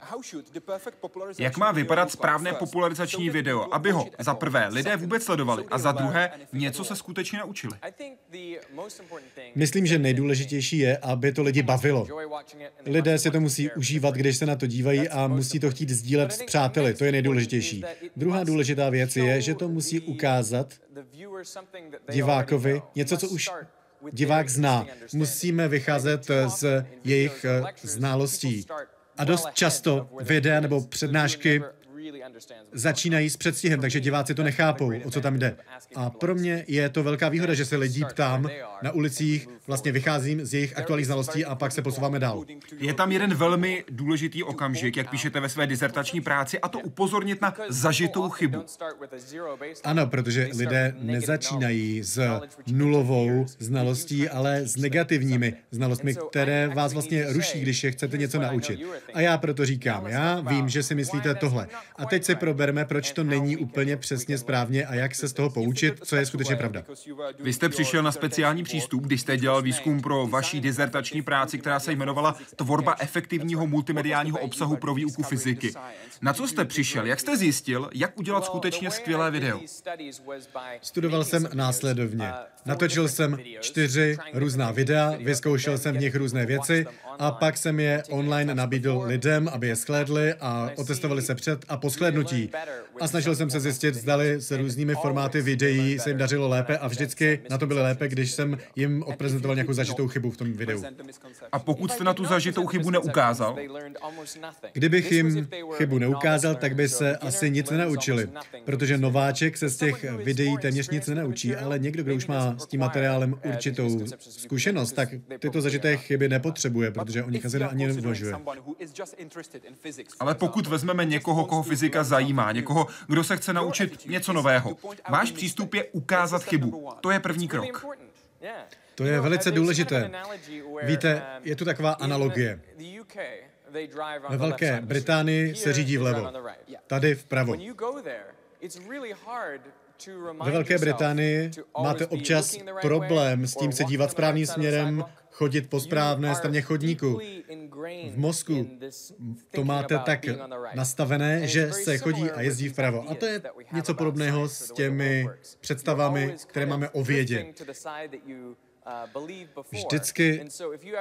Jak má vypadat správné popularizační video, aby ho za prvé lidé vůbec sledovali a za druhé něco se skutečně naučili? Myslím, že nejdůležitější je, aby to lidi bavilo. Lidé si to musí užívat, když se na to dívají a musí to chtít sdílet s přáteli. To je nejdůležitější. Druhá důležitá věc je, že to musí ukázat divákovi něco, co už divák zná. Musíme vycházet z jejich eh, znalostí. A dost často videa nebo přednášky začínají s předstihem, takže diváci to nechápou, o co tam jde. A pro mě je to velká výhoda, že se lidí ptám na ulicích, vlastně vycházím z jejich aktuálních znalostí a pak se posouváme dál. Je tam jeden velmi důležitý okamžik, jak píšete ve své dizertační práci, a to upozornit na zažitou chybu. Ano, protože lidé nezačínají s nulovou znalostí, ale s negativními znalostmi, které vás vlastně ruší, když je chcete něco naučit. A já proto říkám, já vím, že si myslíte tohle. A teď si probereme, proč to není úplně přesně správně a jak se z toho poučit, co je skutečně pravda. Vy jste přišel na speciální přístup, když jste dělal výzkum pro vaší dizertační práci, která se jmenovala Tvorba efektivního multimediálního obsahu pro výuku fyziky. Na co jste přišel? Jak jste zjistil, jak udělat skutečně skvělé video? Studoval jsem následovně. Natočil jsem čtyři různá videa, vyzkoušel jsem v nich různé věci a pak jsem je online nabídl lidem, aby je sklédli a otestovali se před a po shlédnutí. A snažil jsem se zjistit, zdali se různými formáty videí se jim dařilo lépe a vždycky na to bylo lépe, když jsem jim odprezentoval nějakou zažitou chybu v tom videu. A pokud jste na tu zažitou chybu neukázal? Kdybych jim chybu neukázal, tak by se asi nic nenaučili, protože nováček se z těch videí téměř nic nenaučí, ale někdo, kdo už má s tím materiálem určitou zkušenost, tak tyto zažité chyby nepotřebuje, protože o nich asi ani neuvažuje. Ale pokud vezmeme někoho, koho fyzika zajímá, někoho, kdo se chce naučit něco nového, váš přístup je ukázat chybu. To je první krok. To je velice důležité. Víte, je tu taková analogie. Ve Velké Británii se řídí vlevo, tady vpravo. Ve Velké Británii máte občas problém s tím se dívat správným směrem, chodit po správné straně chodníku. V mozku to máte tak nastavené, že se chodí a jezdí vpravo. A to je něco podobného s těmi představami, které máme o vědě. Vždycky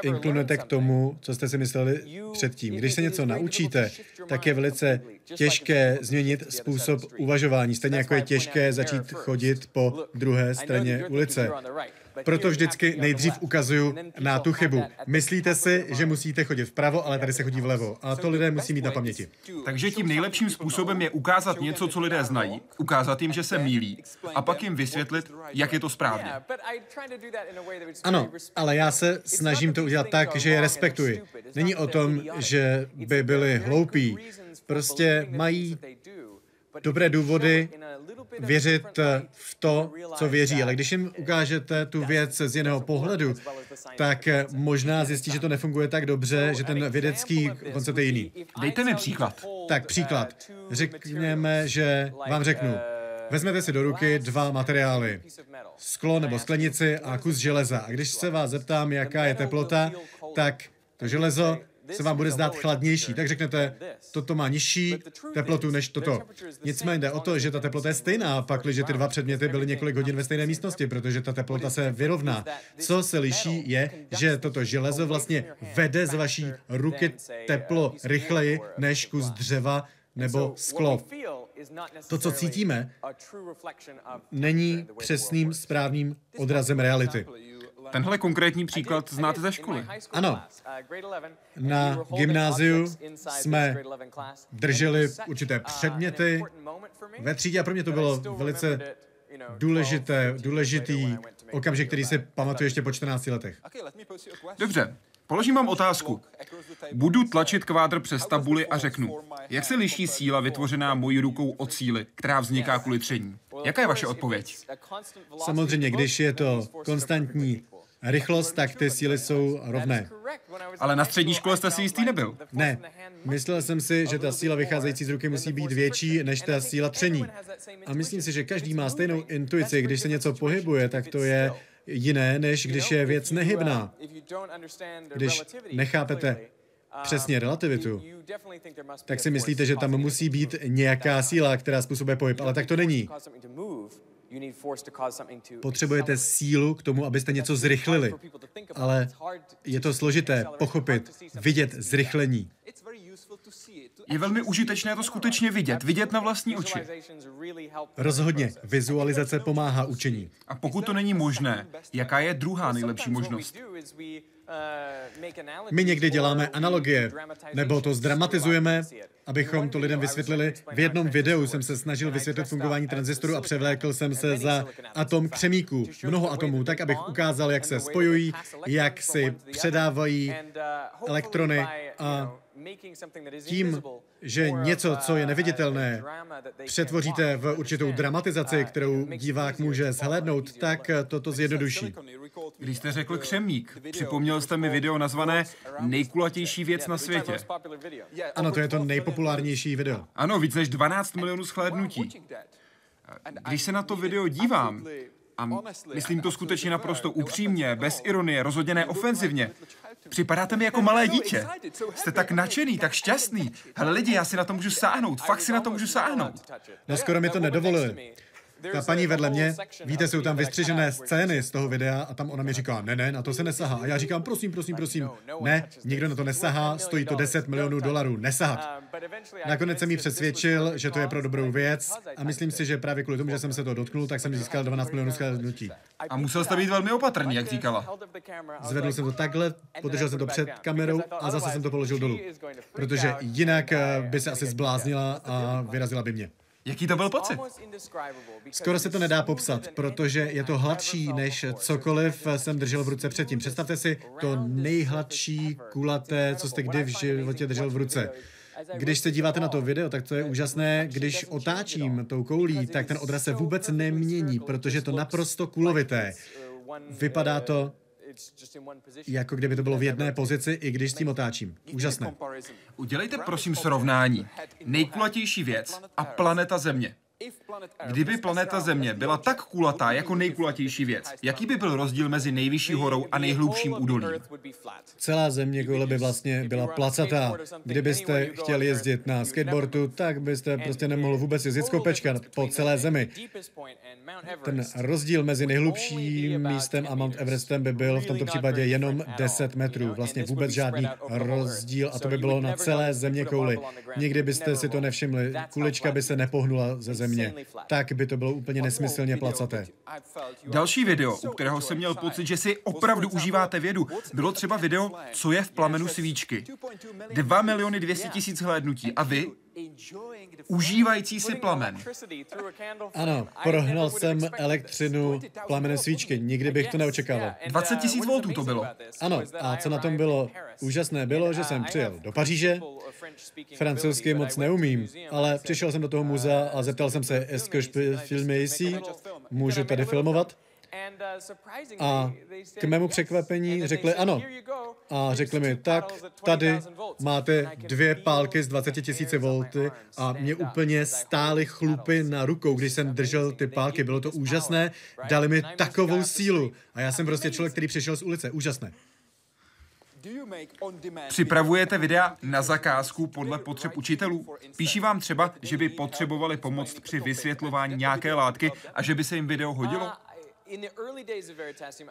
inklinujete k tomu, co jste si mysleli předtím. Když se něco naučíte, tak je velice těžké změnit způsob uvažování. Stejně jako je těžké začít chodit po druhé straně ulice. Proto vždycky nejdřív ukazuju na tu chybu. Myslíte si, že musíte chodit vpravo, ale tady se chodí vlevo. A to lidé musí mít na paměti. Takže tím nejlepším způsobem je ukázat něco, co lidé znají, ukázat jim, že se mílí, a pak jim vysvětlit, jak je to správně. Ano, ale já se snažím to udělat tak, že je respektuji. Není o tom, že by byli hloupí. Prostě mají dobré důvody věřit v to, co věří. Ale když jim ukážete tu věc z jiného pohledu, tak možná zjistí, že to nefunguje tak dobře, že ten vědecký koncept je jiný. Dejte mi příklad. Tak příklad. Řekněme, že vám řeknu, Vezmete si do ruky dva materiály, sklo nebo sklenici a kus železa. A když se vás zeptám, jaká je teplota, tak to železo se vám bude zdát chladnější. Tak řeknete, toto má nižší teplotu než toto. Nicméně jde o to, že ta teplota je stejná, pak, že ty dva předměty byly několik hodin ve stejné místnosti, protože ta teplota se vyrovná. Co se liší, je, že toto železo vlastně vede z vaší ruky teplo rychleji než kus dřeva nebo sklo. To, co cítíme, není přesným správným odrazem reality. Tenhle konkrétní příklad znáte ze školy. Ano. Na gymnáziu jsme drželi určité předměty ve třídě a pro mě to bylo velice důležité, důležitý okamžik, který si pamatuju ještě po 14 letech. Dobře, položím vám otázku. Budu tlačit kvádr přes tabuli a řeknu, jak se liší síla vytvořená mojí rukou od síly, která vzniká kvůli tření? Jaká je vaše odpověď? Samozřejmě, když je to konstantní rychlost, tak ty síly jsou rovné. Ale na střední škole jste si jistý nebyl. Ne. Myslel jsem si, že ta síla vycházející z ruky musí být větší než ta síla tření. A myslím si, že každý má stejnou intuici. Když se něco pohybuje, tak to je jiné, než když je věc nehybná. Když nechápete přesně relativitu, tak si myslíte, že tam musí být nějaká síla, která způsobuje pohyb, ale tak to není. Potřebujete sílu k tomu, abyste něco zrychlili, ale je to složité pochopit, vidět zrychlení. Je velmi užitečné to skutečně vidět, vidět na vlastní oči. Rozhodně, vizualizace pomáhá učení. A pokud to není možné, jaká je druhá nejlepší možnost? My někdy děláme analogie, nebo to zdramatizujeme, abychom to lidem vysvětlili. V jednom videu jsem se snažil vysvětlit fungování tranzistoru a převlékl jsem se za atom křemíků, mnoho atomů, tak abych ukázal, jak se spojují, jak si předávají elektrony a tím, že něco, co je neviditelné, přetvoříte v určitou dramatizaci, kterou divák může zhlédnout, tak toto zjednoduší. Když jste řekl křemík, připomněl jste mi video nazvané Nejkulatější věc na světě. Ano, to je to nejpopulárnější video. Ano, víc než 12 milionů shlédnutí. Když se na to video dívám, a myslím to skutečně naprosto upřímně, bez ironie, rozhodně ne ofenzivně, Připadáte mi jako malé dítě. Jste tak nadšený, tak šťastný. Hele lidi, já si na to můžu sáhnout, fakt si na to můžu sáhnout. No skoro mi to nedovolili. Ta paní vedle mě, víte, jsou tam vystřižené scény z toho videa a tam ona mi říká, ne, ne, na to se nesahá. A já říkám, prosím, prosím, prosím, ne, nikdo na to nesahá, stojí to 10 milionů dolarů, nesahat. Nakonec jsem jí přesvědčil, že to je pro dobrou věc a myslím si, že právě kvůli tomu, že jsem se to dotknul, tak jsem získal 12 milionů shlédnutí. A musel jste být velmi opatrný, jak říkala. Zvedl jsem to takhle, podržel jsem to před kamerou a zase jsem to položil dolů. Protože jinak eh, by se asi zbláznila a vyrazila by mě. Jaký to byl pocit? Skoro se to nedá popsat, protože je to hladší než cokoliv jsem držel v ruce předtím. Představte si to nejhladší kulaté, co jste kdy v životě držel v ruce. Když se díváte na to video, tak to je úžasné. Když otáčím tou koulí, tak ten odraz se vůbec nemění, protože je to naprosto kulovité. Vypadá to jako kdyby to bylo v jedné pozici, i když s tím otáčím. Úžasné. Udělejte prosím srovnání. Nejkulatější věc a planeta Země. Kdyby planeta Země byla tak kulatá jako nejkulatější věc, jaký by byl rozdíl mezi nejvyšší horou a nejhlubším údolím? Celá Země koule by vlastně byla placatá. Kdybyste chtěli jezdit na skateboardu, tak byste prostě nemohl vůbec jezdit z kopečka po celé Zemi. Ten rozdíl mezi nejhlubším místem a Mount Everestem by byl v tomto případě jenom 10 metrů. Vlastně vůbec žádný rozdíl a to by bylo na celé Země kouli. Nikdy byste si to nevšimli. Kulička by se nepohnula ze Země země. tak by to bylo úplně nesmyslně placaté. Další video, u kterého jsem měl pocit, že si opravdu užíváte vědu, bylo třeba video Co je v plamenu svíčky. 2 miliony 200 tisíc hlédnutí. A vy? Užívající si plamen. Ano, prohnal jsem elektřinu plamenem svíčky. Nikdy bych to neočekával. 20 tisíc voltů to bylo. Ano, a co na tom bylo úžasné, bylo, že jsem přijel do Paříže, francouzsky moc neumím, ale přišel jsem do toho muzea a zeptal jsem se, est-ce que je peux filmer ici? Můžu tady filmovat? A k mému překvapení řekli ano. A řekli mi, tak tady máte dvě pálky z 20 tisíci volty a mě úplně stály chlupy na rukou, když jsem držel ty pálky. Bylo to úžasné, dali mi takovou sílu. A já jsem prostě člověk, který přišel z ulice. Úžasné. Připravujete videa na zakázku podle potřeb učitelů? Píší vám třeba, že by potřebovali pomoct při vysvětlování nějaké látky a že by se jim video hodilo?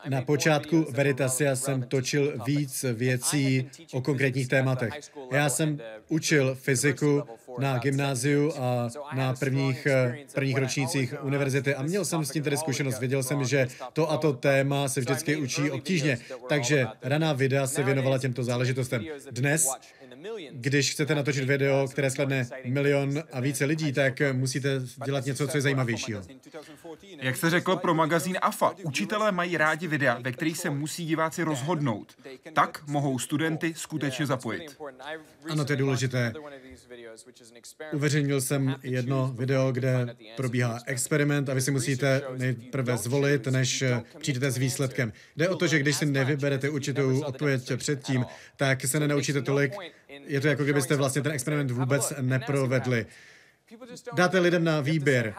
Na počátku Veritasia jsem točil víc věcí o konkrétních tématech. Já jsem uh, učil fyziku na gymnáziu a na prvních, eh, prvních ročnících univerzity a měl jsem s tím tedy zkušenost. Věděl jsem, že to a to téma se vždycky učí obtížně, takže raná videa se věnovala těmto záležitostem. Dnes když chcete natočit video, které skladne milion a více lidí, tak musíte dělat něco, co je zajímavějšího. Jak jste řekl pro magazín AFA, učitelé mají rádi videa, ve kterých se musí diváci rozhodnout. Tak mohou studenty skutečně zapojit. Ano, to je důležité. Uveřejnil jsem jedno video, kde probíhá experiment a vy si musíte nejprve zvolit, než přijdete s výsledkem. Jde o to, že když si nevyberete určitou odpověď předtím, tak se nenaučíte tolik, je to jako kdybyste vlastně ten experiment vůbec neprovedli. Dáte lidem na výběr.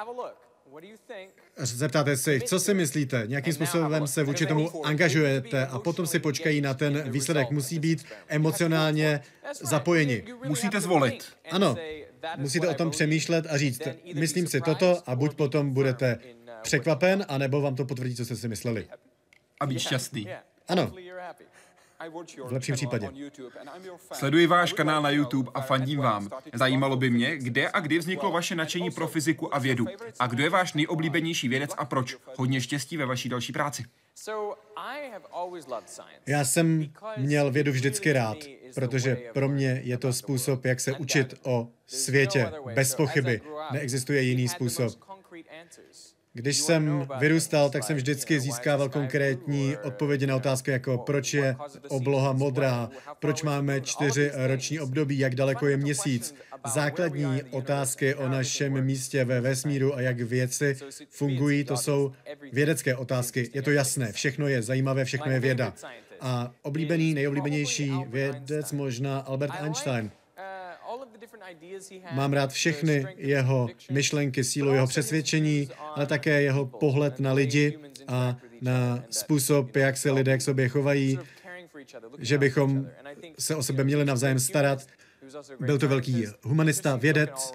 Zeptáte se co si myslíte, nějakým způsobem se vůči tomu angažujete a potom si počkají na ten výsledek. Musí být emocionálně zapojeni. Musíte zvolit. Ano, musíte o tom přemýšlet a říct, myslím si toto a buď potom budete překvapen, anebo vám to potvrdí, co jste si mysleli. A být šťastný. Ano. V lepším případě. Sleduji váš kanál na YouTube a fandím vám. Zajímalo by mě, kde a kdy vzniklo vaše nadšení pro fyziku a vědu. A kdo je váš nejoblíbenější vědec a proč? Hodně štěstí ve vaší další práci. Já jsem měl vědu vždycky rád, protože pro mě je to způsob, jak se učit o světě. Bez pochyby. Neexistuje jiný způsob. Když jsem vyrůstal, tak jsem vždycky získával konkrétní odpovědi na otázky jako proč je obloha modrá, proč máme čtyři roční období, jak daleko je měsíc. Základní otázky o našem místě ve vesmíru a jak věci fungují, to jsou vědecké otázky. Je to jasné, všechno je zajímavé, všechno je věda. A oblíbený, nejoblíbenější vědec možná Albert Einstein. Mám rád všechny jeho myšlenky, sílu jeho přesvědčení, ale také jeho pohled na lidi a na způsob, jak se lidé k sobě chovají, že bychom se o sebe měli navzájem starat. Byl to velký humanista, vědec,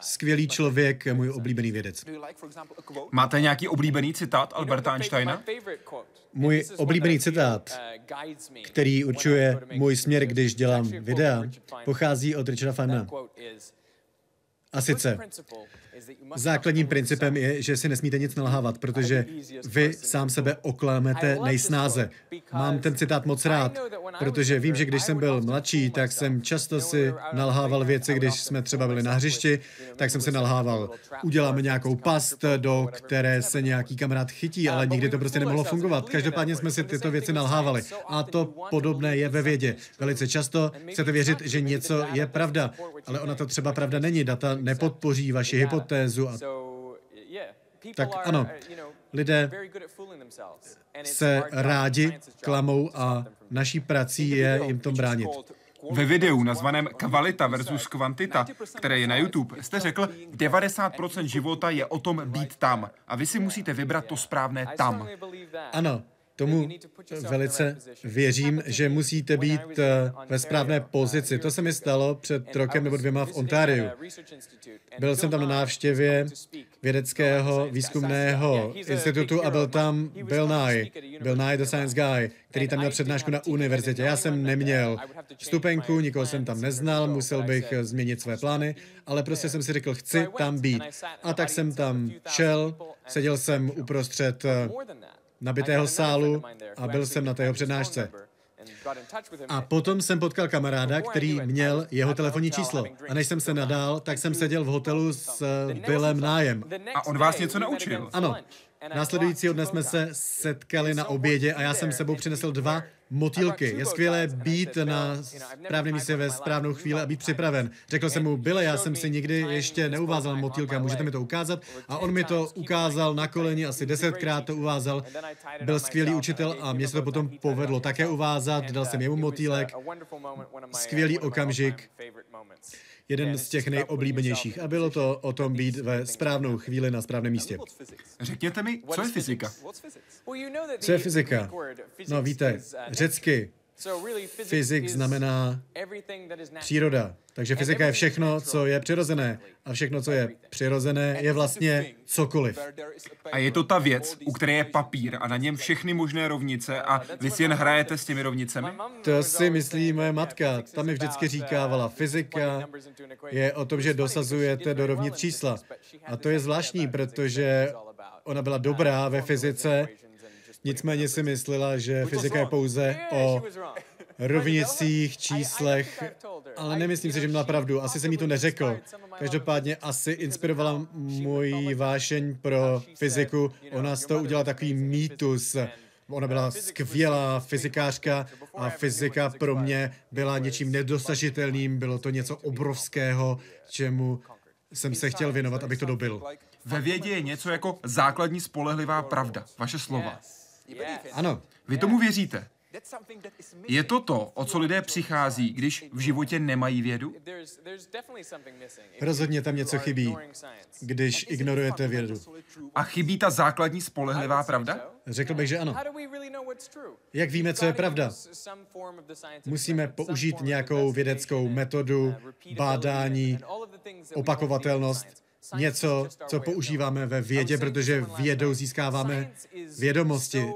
skvělý člověk, můj oblíbený vědec. Máte nějaký oblíbený citát Alberta Einsteina? Můj oblíbený citát, který určuje můj směr, když dělám videa, pochází od Richarda Feynmana. A sice, Základním principem je, že si nesmíte nic nalhávat, protože vy sám sebe oklamete nejsnáze. Mám ten citát moc rád, protože vím, že když jsem byl mladší, tak jsem často si nalhával věci, když jsme třeba byli na hřišti, tak jsem si nalhával. Uděláme nějakou past, do které se nějaký kamarád chytí, ale nikdy to prostě nemohlo fungovat. Každopádně jsme si tyto věci nalhávali. A to podobné je ve vědě. Velice často chcete věřit, že něco je pravda, ale ona to třeba pravda není. Data nepodpoří vaši hypotézu. A... Tak ano, lidé se rádi klamou a naší prací je jim tom bránit. Ve videu nazvaném Kvalita versus kvantita, které je na YouTube, jste řekl, 90% života je o tom být tam. A vy si musíte vybrat to správné tam. Ano, tomu velice věřím, že musíte být eh, ve správné pozici. To se mi stalo před rokem nebo dvěma v Ontáriu. Byl jsem tam na návštěvě vědeckého výzkumného institutu a byl tam Bill Nye, Bill Nye the Science Guy, který tam měl přednášku na univerzitě. Já jsem neměl stupenku, nikoho jsem tam neznal, musel bych změnit své plány, ale prostě jsem si řekl, chci tam být. A tak jsem tam šel, seděl jsem uprostřed eh, nabitého sálu a byl jsem na té jeho přednášce. A potom jsem potkal kamaráda, který měl jeho telefonní číslo. A než jsem se nadál, tak jsem seděl v hotelu s Billem Nájem. A on vás něco naučil? Ano. Následujícího dne jsme se setkali na obědě a já jsem sebou přinesl dva motýlky. Je skvělé být na správném místě ve správnou chvíli a být připraven. Řekl jsem mu, Byle, já jsem si nikdy ještě neuvázal motýlka, můžete mi to ukázat? A on mi to ukázal na koleni, asi desetkrát to uvázal. Byl skvělý učitel a mě se to potom povedlo také uvázat, dal jsem jemu motýlek. Skvělý okamžik jeden z těch nejoblíbenějších a bylo to o tom být ve správnou chvíli na správném místě. Řekněte mi, co je fyzika? Co je fyzika? No víte, řecky Fyzik znamená příroda. Takže fyzika je všechno, co je přirozené. A všechno, co je přirozené, je vlastně cokoliv. A je to ta věc, u které je papír a na něm všechny možné rovnice a vy si jen hrajete s těmi rovnicemi? To si myslí moje matka. Ta mi vždycky říkávala, fyzika je o tom, že dosazujete do rovnic čísla. A to je zvláštní, protože ona byla dobrá ve fyzice, Nicméně si myslela, že fyzika je pouze o rovnicích, číslech, ale nemyslím si, že měla pravdu. Asi jsem jí to neřekl. Každopádně asi inspirovala můj vášeň pro fyziku. Ona z toho udělala takový mýtus. Ona byla skvělá fyzikářka a fyzika pro mě byla něčím nedosažitelným, bylo to něco obrovského, čemu jsem se chtěl věnovat, abych to dobil. Ve vědě je něco jako základní spolehlivá pravda. Vaše slova. Ano. Vy tomu věříte? Je to to, o co lidé přichází, když v životě nemají vědu? Rozhodně tam něco chybí, když ignorujete vědu. A chybí ta základní spolehlivá pravda? Řekl bych, že ano. Jak víme, co je pravda? Musíme použít nějakou vědeckou metodu, bádání, opakovatelnost, něco, co používáme ve vědě, protože vědou získáváme vědomosti.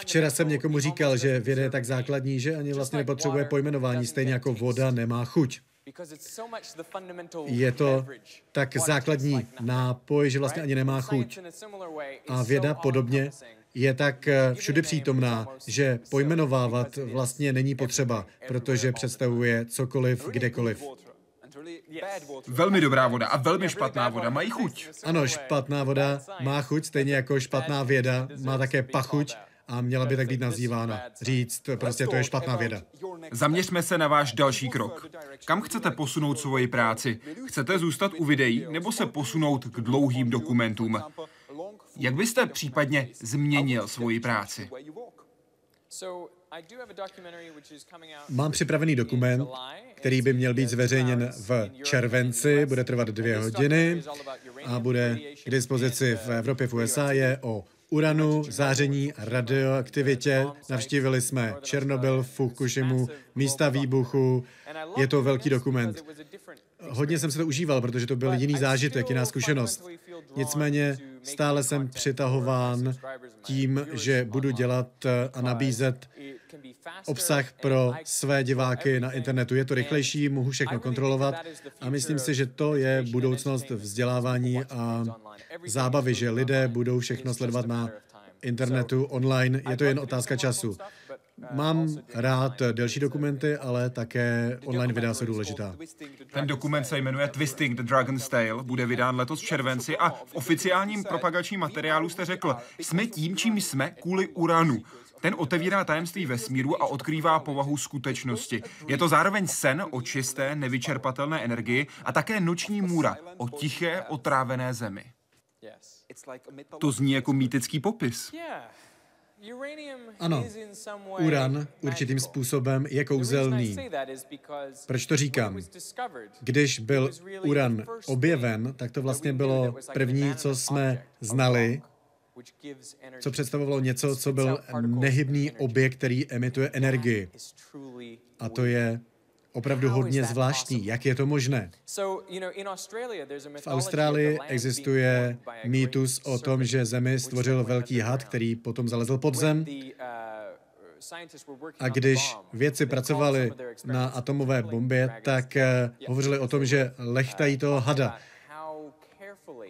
Včera jsem někomu říkal, že věda je tak základní, že ani vlastně nepotřebuje pojmenování, stejně jako voda nemá chuť. Je to tak základní nápoj, že vlastně ani nemá chuť. A věda podobně je tak eh, všude přítomná, že pojmenovávat vlastně není potřeba, protože představuje cokoliv, kdekoliv. Velmi dobrá voda a velmi špatná voda mají chuť. Ano, špatná voda má chuť, stejně jako špatná věda má také pachuť a měla by tak být nazývána. Říct, prostě to je špatná věda. Zaměřme se na váš další krok. Kam chcete posunout svoji práci? Chcete zůstat u videí nebo se posunout k dlouhým dokumentům? Jak byste případně změnil svoji práci? Mám připravený dokument, který by měl být zveřejněn v červenci, bude trvat dvě hodiny a bude k dispozici v Evropě, v USA, je o uranu, záření, radioaktivitě. Navštívili jsme Černobyl, Fukushimu, místa výbuchu. Je to velký dokument. Hodně jsem se to užíval, protože to byl jiný zážitek, jiná zkušenost. Nicméně stále jsem přitahován tím, že budu dělat a nabízet obsah pro své diváky na internetu. Je to rychlejší, mohu všechno kontrolovat a myslím si, že to je budoucnost vzdělávání a zábavy, že lidé budou všechno sledovat na internetu, online. Je to jen otázka času. Mám rád delší dokumenty, ale také online videa jsou důležitá. Ten dokument se jmenuje Twisting the Dragon's Tail, bude vydán letos v červenci a v oficiálním propagačním materiálu jste řekl, jsme tím, čím jsme kvůli uranu. Ten otevírá tajemství vesmíru a odkrývá povahu skutečnosti. Je to zároveň sen o čisté, nevyčerpatelné energii a také noční můra o tiché, otrávené zemi. To zní jako mýtický popis. Ano, uran určitým způsobem je kouzelný. Proč to říkám? Když byl uran objeven, tak to vlastně bylo první, co jsme znali co představovalo něco, co byl nehybný objekt, který emituje energii. A to je opravdu hodně zvláštní. Jak je to možné? V Austrálii existuje mýtus o tom, že Zemi stvořil velký had, který potom zalezl pod zem. A když vědci pracovali na atomové bombě, tak eh, hovořili o tom, že lechtají toho hada.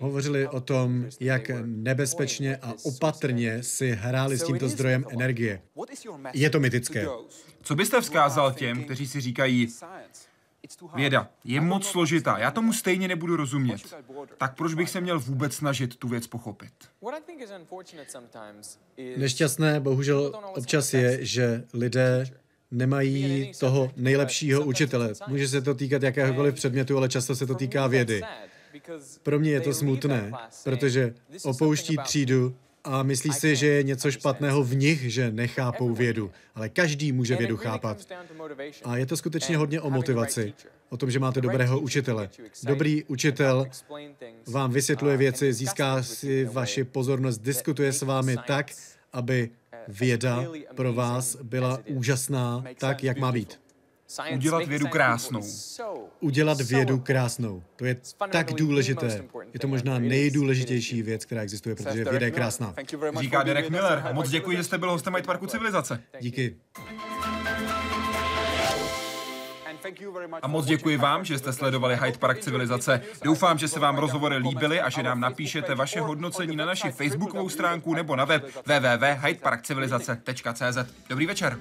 Hovořili o tom, jak nebezpečně a opatrně si hráli s tímto zdrojem energie. Je to mytické. Co byste vzkázal těm, kteří si říkají, Věda je moc složitá, já tomu stejně nebudu rozumět. Tak proč bych se měl vůbec snažit tu věc pochopit? Nešťastné bohužel občas je, že lidé nemají toho nejlepšího učitele. Může se to týkat jakéhokoliv předmětu, ale často se to týká vědy. Pro mě je to smutné, protože opouští třídu a myslí si, že je něco špatného v nich, že nechápou vědu. Ale každý může vědu chápat. A je to skutečně hodně o motivaci. O tom, že máte dobrého učitele. Dobrý učitel vám vysvětluje věci, získá si vaši pozornost, diskutuje s vámi tak, aby věda pro vás byla úžasná tak, jak má být. Udělat vědu krásnou. Udělat vědu krásnou. To je tak důležité. Je to možná nejdůležitější věc, která existuje, protože věda je krásná. Říká Derek Miller. Moc děkuji, že jste byl hostem Hyde Parku Civilizace. Díky. A moc děkuji vám, že jste sledovali Hyde Park Civilizace. Doufám, že se vám rozhovory líbily a že nám napíšete vaše hodnocení na naši facebookovou stránku nebo na web www.hydeparkcivilizace.cz. Dobrý večer.